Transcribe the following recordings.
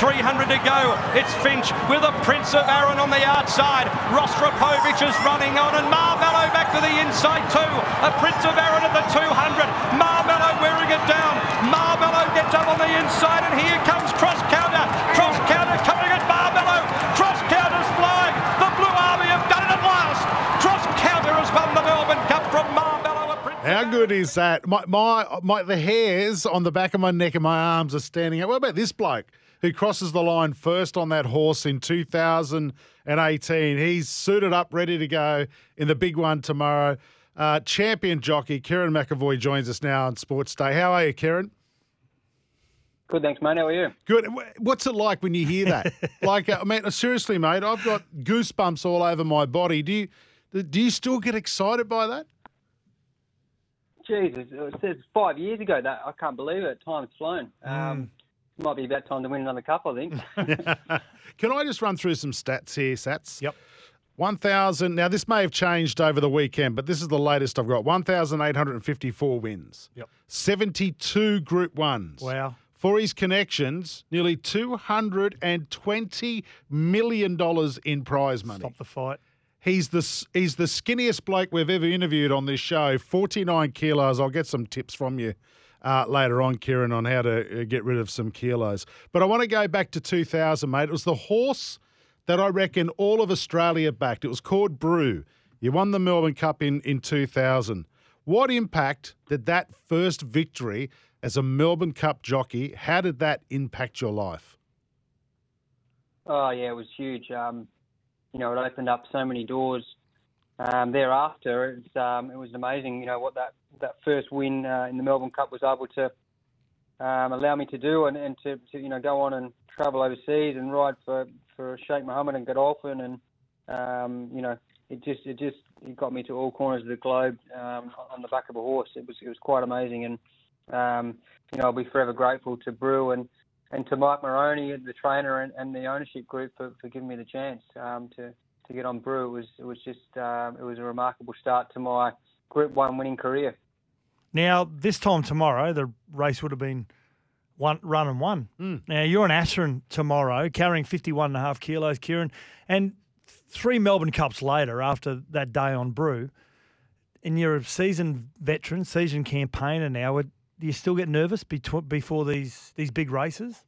300 to go. It's Finche with a Prince of Arran on the outside. Rostropovich is running on, and Marmelo back to the inside too. A Prince of Arran at the 200. Marmelo wearing it down. Marmelo gets up on the inside, and here comes cross counter. Cross counter coming at Marmelo. Cross counter's flying. The Blue Army have done it at last. Cross counter has won the Melbourne Cup from Marmelo. How good is that? My, my, my, the hairs on the back of my neck and my arms are standing up. What about this bloke who crosses the line first on that horse in 2018? He's suited up, ready to go in the big one tomorrow. Uh, champion jockey Kerrin McEvoy joins us now on Sports Day. How are you, Kerrin? Good, thanks, mate. How are you? Good. What's it like when you hear that? like, uh, I mean, seriously, mate, I've got goosebumps all over my body. Do you do you still get excited by that? Jesus, it says five years ago. That I can't believe it. Time's flown. Um, Might be about time to win another cup, I think. Can I just run through some stats here, Sats? Yep. 1,000. Now, this may have changed over the weekend, but this is the latest I've got 1,854 wins. Yep. 72 Group Ones. Wow. For his connections, nearly $220 million in prize money. Stop the fight. He's the he's the skinniest bloke we've ever interviewed on this show. Forty nine kilos. I'll get some tips from you uh, later on, Kerrin, on how to uh, get rid of some kilos. But I want to go back to two thousand, mate. It was the horse that I reckon all of Australia backed. It was called Brew. You won the Melbourne Cup in in two thousand. What impact did that first victory as a Melbourne Cup jockey? How did that impact your life? oh yeah, it was huge. Um, you know, it opened up so many doors. Um, thereafter, um, it was amazing. You know what that that first win uh, in the Melbourne Cup was able to um, allow me to do, and, and to, to you know go on and travel overseas and ride for for Sheikh Mohammed and Godolphin, and um, you know it just it just it got me to all corners of the globe um, on the back of a horse. It was it was quite amazing, and um, you know I'll be forever grateful to Brew and and to Mike Moroney, the trainer, and, and the ownership group for, for giving me the chance um, to to get on Brew. It was it was just um, it was a remarkable start to my Group One winning career. Now, this time tomorrow, the race would have been one run and one. Now, you're an Ashrun tomorrow, carrying 51 and a half kilos, Kerrin, and three Melbourne Cups later, after that day on Brew, and you're a seasoned veteran, seasoned campaigner now. Do you still get nervous betw- before these these big races?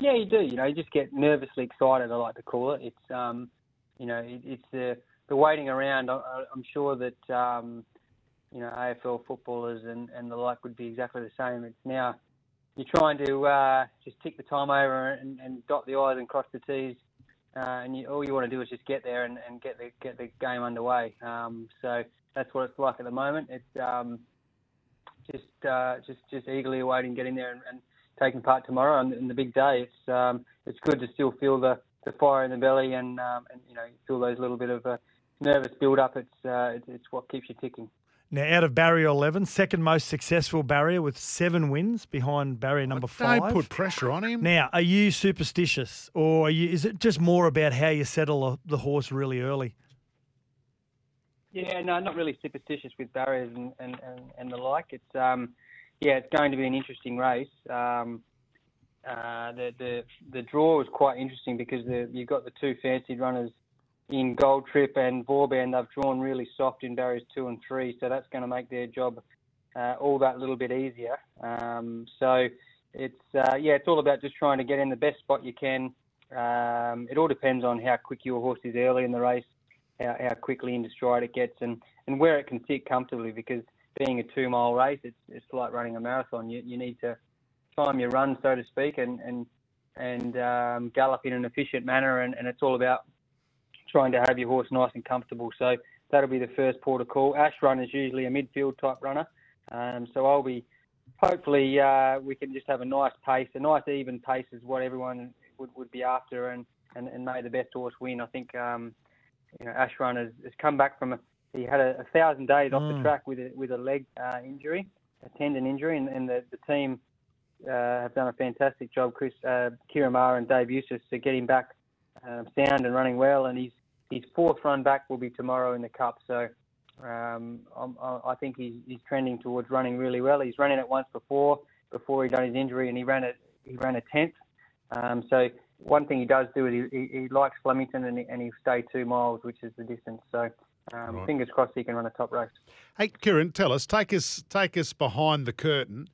Yeah, you do. You know, you just get nervously excited. I like to call it. It's um, you know, it, it's the the waiting around. I, I'm sure that um, you know AFL footballers and and the like would be exactly the same. It's now you're trying to uh, just tick the time over and, and dot the i's and cross the t's, uh, and you, all you want to do is just get there and, and get the get the game underway. Um, so that's what it's like at the moment. It's um, just uh, just just eagerly awaiting getting there and, and taking part tomorrow and, and the big day. It's um, it's good to still feel the, the fire in the belly and um, and you know feel those little bit of uh, nervous build up. It's, uh, it's it's what keeps you ticking. Now, out of barrier 11, second most successful barrier with seven wins behind barrier number five. Don't put pressure on him. Now, are you superstitious, or are you, is it just more about how you settle a- the horse really early? Yeah, no, not really superstitious with barriers and, and, and, and the like. It's um, yeah, it's going to be an interesting race. Um, uh, the the the draw was quite interesting because the, you've got the two fancied runners in Gold Trip and Vauban. They've drawn really soft in barriers two and three, so that's going to make their job uh, all that little bit easier. Um, so it's uh, yeah, it's all about just trying to get in the best spot you can. Um, it all depends on how quick your horse is early in the race how, how quickly into stride it gets and, and where it can sit comfortably because being a two mile race, it's, it's like running a marathon. You, you need to time your run, so to speak, and, and, and um, gallop in an efficient manner. And, and it's all about trying to have your horse nice and comfortable. So that'll be the first port of call. Ashrun is usually a midfield type runner. Um, so I'll be, hopefully, uh, we can just have a nice pace. A nice even pace is what everyone would, would be after and, and, and may the best horse win. I think, um, you know, Ashrun has, has come back from a, he had a, a thousand days off the track with a, with a leg uh, injury, a tendon injury, and, and the, the team uh, have done a fantastic job. Chris, uh, Ciaron Maher and Dave Eustace to get him back um, sound and running well, and his his fourth run back will be tomorrow in the cup. So um, I'm, I I think he's, he's trending towards running really well. He's running it once before before he done his injury, and he ran it he ran a tenth Um, so one thing he does do is he, he, he likes Flemington and he, and he stay two miles, which is the distance. So um, Right. fingers crossed he can run a top race. Hey, Kerrin, tell us, take us, take us behind the curtain.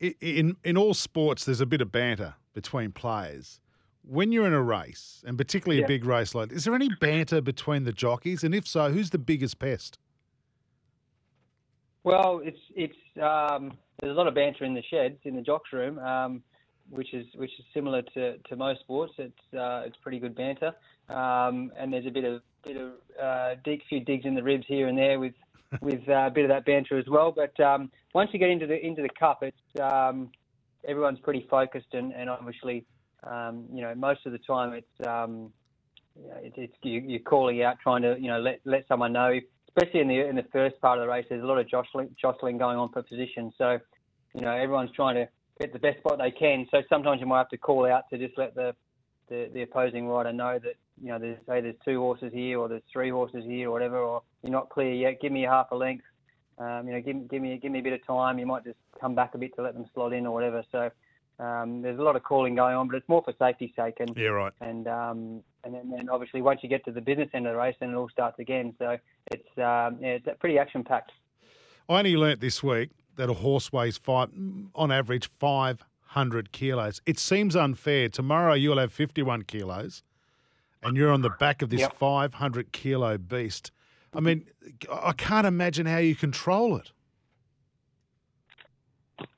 In in all sports, there's a bit of banter between players. When you're in a race, and particularly a big race like, is there any banter between the jockeys? And if so, who's the biggest pest? Well, it's it's um, there's a lot of banter in the sheds in the jocks room, um, which is which is similar to, to most sports. It's uh, it's pretty good banter, um, and there's a bit of bit of uh, dig, few digs in the ribs here and there with with uh, a bit of that banter as well. But um, once you get into the into the cup, it's um, everyone's pretty focused and, and obviously um, you know most of the time it's um, know, it's, you, you're calling out, trying to you know let let someone know. Especially in the in the first part of the race, there's a lot of jostling jostling going on for position. So, you know, everyone's trying to get the best spot they can. So sometimes you might have to call out to just let the the, the opposing rider know that you know there's say there's two horses here or there's three horses here or whatever, or you're not clear yet. Give me half a length. Um, you know, give, give me give me a bit of time. You might just come back a bit to let them slot in or whatever. So um, there's a lot of calling going on, but it's more for safety's sake. And Yeah, right. and um, and then, then obviously once you get to the business end of the race, then it all starts again. So it's um, yeah, it's pretty action packed. I only learnt this week that a horse weighs five, on average, 500 kilos. It seems unfair. Tomorrow you'll have 51 kilos and you're on the back of this Yep. 500 kilo beast. I mean, I can't imagine how you control it.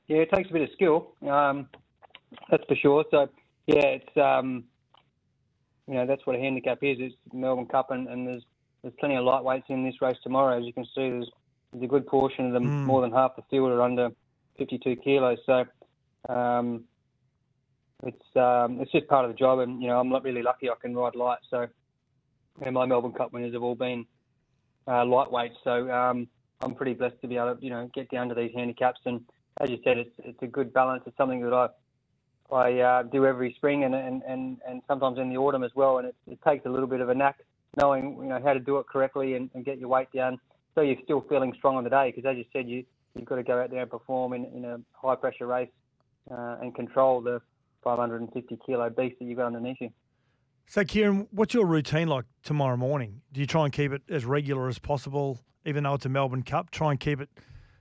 Yeah, it takes a bit of skill. Um, that's for sure. So yeah, it's um, you know that's what a handicap is. It's Melbourne Cup, and, and there's there's plenty of lightweights in this race tomorrow. As you can see, there's, there's a good portion of them, Mm. more than half the field are under 52 kilos. So um, it's um, it's just part of the job, and you know I'm really lucky. I can ride light, so know, my Melbourne Cup winners have all been uh, lightweights. So um, I'm pretty blessed to be able to you know get down to these handicaps and as you said, it's it's a good balance. It's something that I I uh, do every spring and, and, and, and sometimes in the autumn as well. And it, it takes a little bit of a knack knowing you know how to do it correctly and, and get your weight down so you're still feeling strong on the day. Because as you said, you you've got to go out there and perform in, in a high pressure race uh, and control the 550 kilo beast that you've got underneath you. So, Kerrin, what's your routine like tomorrow morning? Do you try and keep it as regular as possible, even though it's a Melbourne Cup? Try and keep it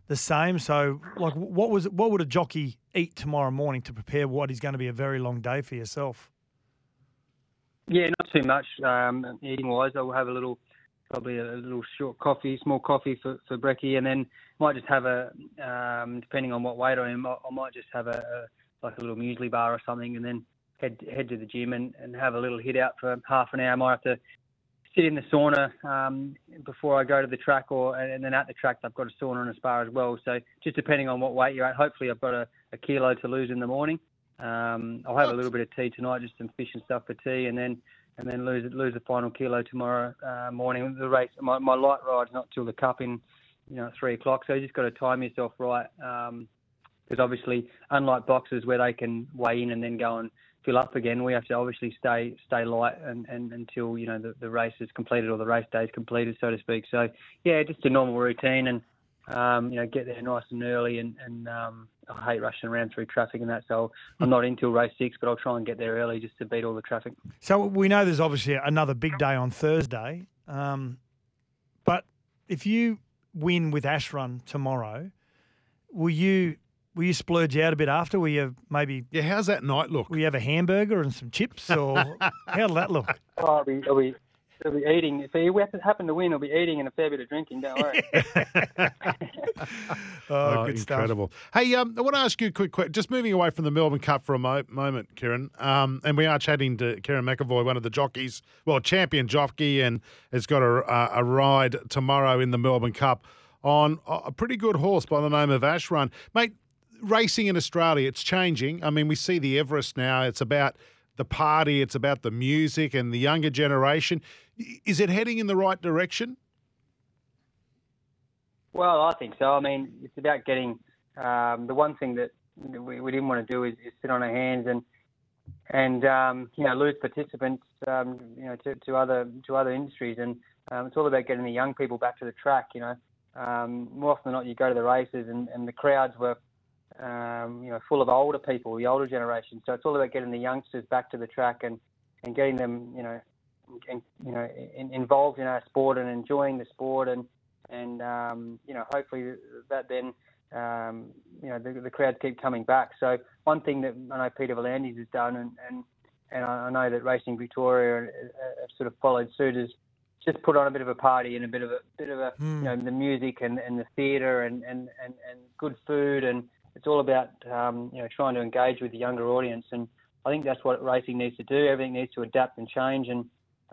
the same. So, like, what was what would a jockey eat tomorrow morning to prepare what is going to be a very long day for yourself? Yeah, not too much um, eating wise. I'll have a little, probably a little short coffee, small coffee for for brekkie, and then might just have a, um, depending on what weight I am, I, I might just have a, a like a little muesli bar or something, and then head head to the gym and, and have a little hit out for half an hour. I might have to sit in the sauna um, before I go to the track, or and then at the track I've got a sauna and a spa as well. So just depending on what weight you're at, hopefully I've got a, a kilo to lose in the morning. Um, I'll have a little bit of tea tonight, just some fish and stuff for tea, and then and then lose lose the final kilo tomorrow uh, morning. The race, my, my light ride's not till the cup in, you know, three o'clock. So you just got to time yourself right, because obviously, unlike boxes where they can weigh in and then go and fill up again, we have to obviously stay stay light and, and until you know the, the race is completed or the race day is completed, so to speak. So yeah, just a normal routine and um, you know get there nice and early and and um, I hate rushing around through traffic and that. So I'm not in till race six, but I'll try and get there early just to beat all the traffic. So we know there's obviously another big day on Thursday, um, but if you win with Ashrun tomorrow, will you will you splurge out a bit after? Will you maybe Yeah, how's that night look? will you have a hamburger and some chips, or how'll that look? Oh, I'll be, I'll be, I'll be eating. If he happen to win, I'll be eating and a fair bit of drinking. Don't worry. Oh, good stuff. incredible. Hey, um, I want to ask you a quick question. Just moving away from the Melbourne Cup for a mo- moment, Kerrin. Um, and we are chatting to Kerrin McEvoy, one of the jockeys, well, champion jockey, and has got a, a, a ride tomorrow in the Melbourne Cup on a a pretty good horse by the name of Ashrun. Mate, racing in Australia, it's changing. I mean, we see the Everest now. It's about the party, it's about the music and the younger generation. Is it heading in the right direction? Well, I think so. I mean, it's about getting um, the one thing that we, we didn't want to do is, is sit on our hands and and um, you know lose participants um, you know to, to other to other industries and um, it's all about getting the young people back to the track. You know, um, more often than not, you go to the races and, and the crowds were um, you know, full of older people, the older generation. So it's all about getting the youngsters back to the track and, and getting them, you know, and, you know, in, involved in our sport and enjoying the sport and and um, you know, hopefully that then um, you know the, the crowds keep coming back. So one thing that I know Peter V'landys has done, and and, and I know that Racing Victoria have sort of followed suit, is just put on a bit of a party and a bit of a bit of a Mm. you know the music and, and the theatre and, and, and, and good food and it's all about um, you know trying to engage with the younger audience and I think that's what racing needs to do. Everything needs to adapt and change and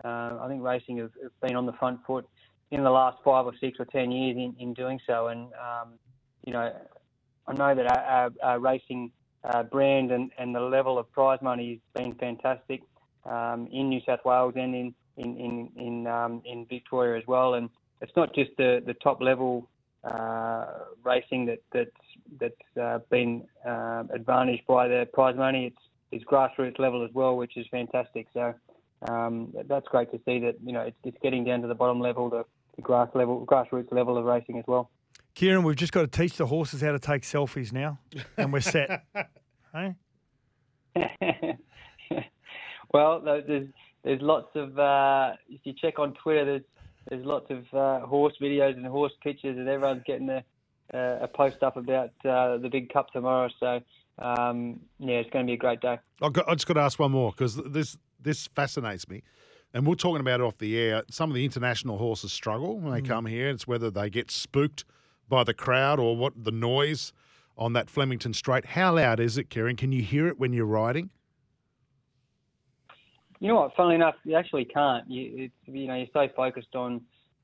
uh, I think racing have, have been on the front foot in the last five or six or ten years in, in doing so and um, you know I know that our, our, our racing uh, brand and, and the level of prize money has been fantastic um, in New South Wales and in in in in, um, in Victoria as well. And it's not just the, the top level racing that that's that's uh, been uh, advantaged by the prize money. It's it's grassroots level as well, which is fantastic. So um, that's great to see that you know it's, it's getting down to the bottom level, the, the grass level, grassroots level of racing as well. Kerrin, we've just got to teach the horses how to take selfies now, and we're set. hey? well, there's there's lots of uh, if you check on Twitter, there's there's lots of uh, horse videos and horse pictures, and everyone's getting a, a post up about uh, the big cup tomorrow. So um, yeah, it's going to be a great day. I've got, I just got to ask one more because this this fascinates me, and we're talking about it off the air. Some of the international horses struggle when they come here. It's whether they get spooked by the crowd or what the noise on that Flemington Straight. How loud is it, Kerrin? Can you hear it when you're riding? You know what? Funnily enough, you actually can't. You you know you're so focused on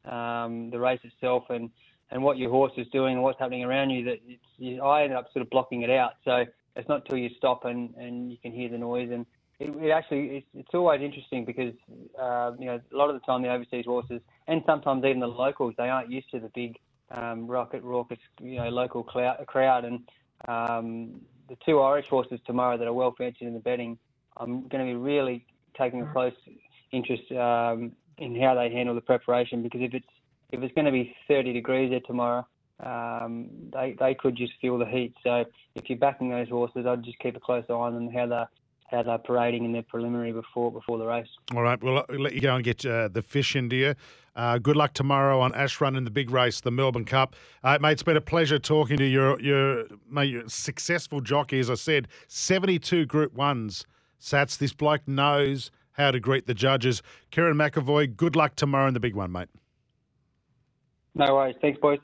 um, the race itself and, and what your horse is doing and what's happening around you that you, I ended up sort of blocking it out. So it's not till you stop and, and you can hear the noise and it, it actually it's, it's always interesting because uh, you know a lot of the time the overseas horses and sometimes even the locals they aren't used to the big um, rocket raucous you know local crowd and um, the two Irish horses tomorrow that are well featured in the betting I'm going to be really taking a close interest um, in how they handle the preparation because if it's if it's going to be 30 degrees there tomorrow, um, they they could just feel the heat. So if you're backing those horses, I'd just keep a close eye on them how they how they're parading in their preliminary before before the race. All right, we'll let you go and get uh, the fish into you. Uh, good luck tomorrow on Ashrun in the big race, the Melbourne Cup. Uh, mate, it's been a pleasure talking to. Your, your, mate, your successful jockey, as I said, 72 Group 1s. Sats, this bloke knows how to greet the judges. Kerrin McEvoy, good luck tomorrow in the big one, mate. No worries. Thanks, boys.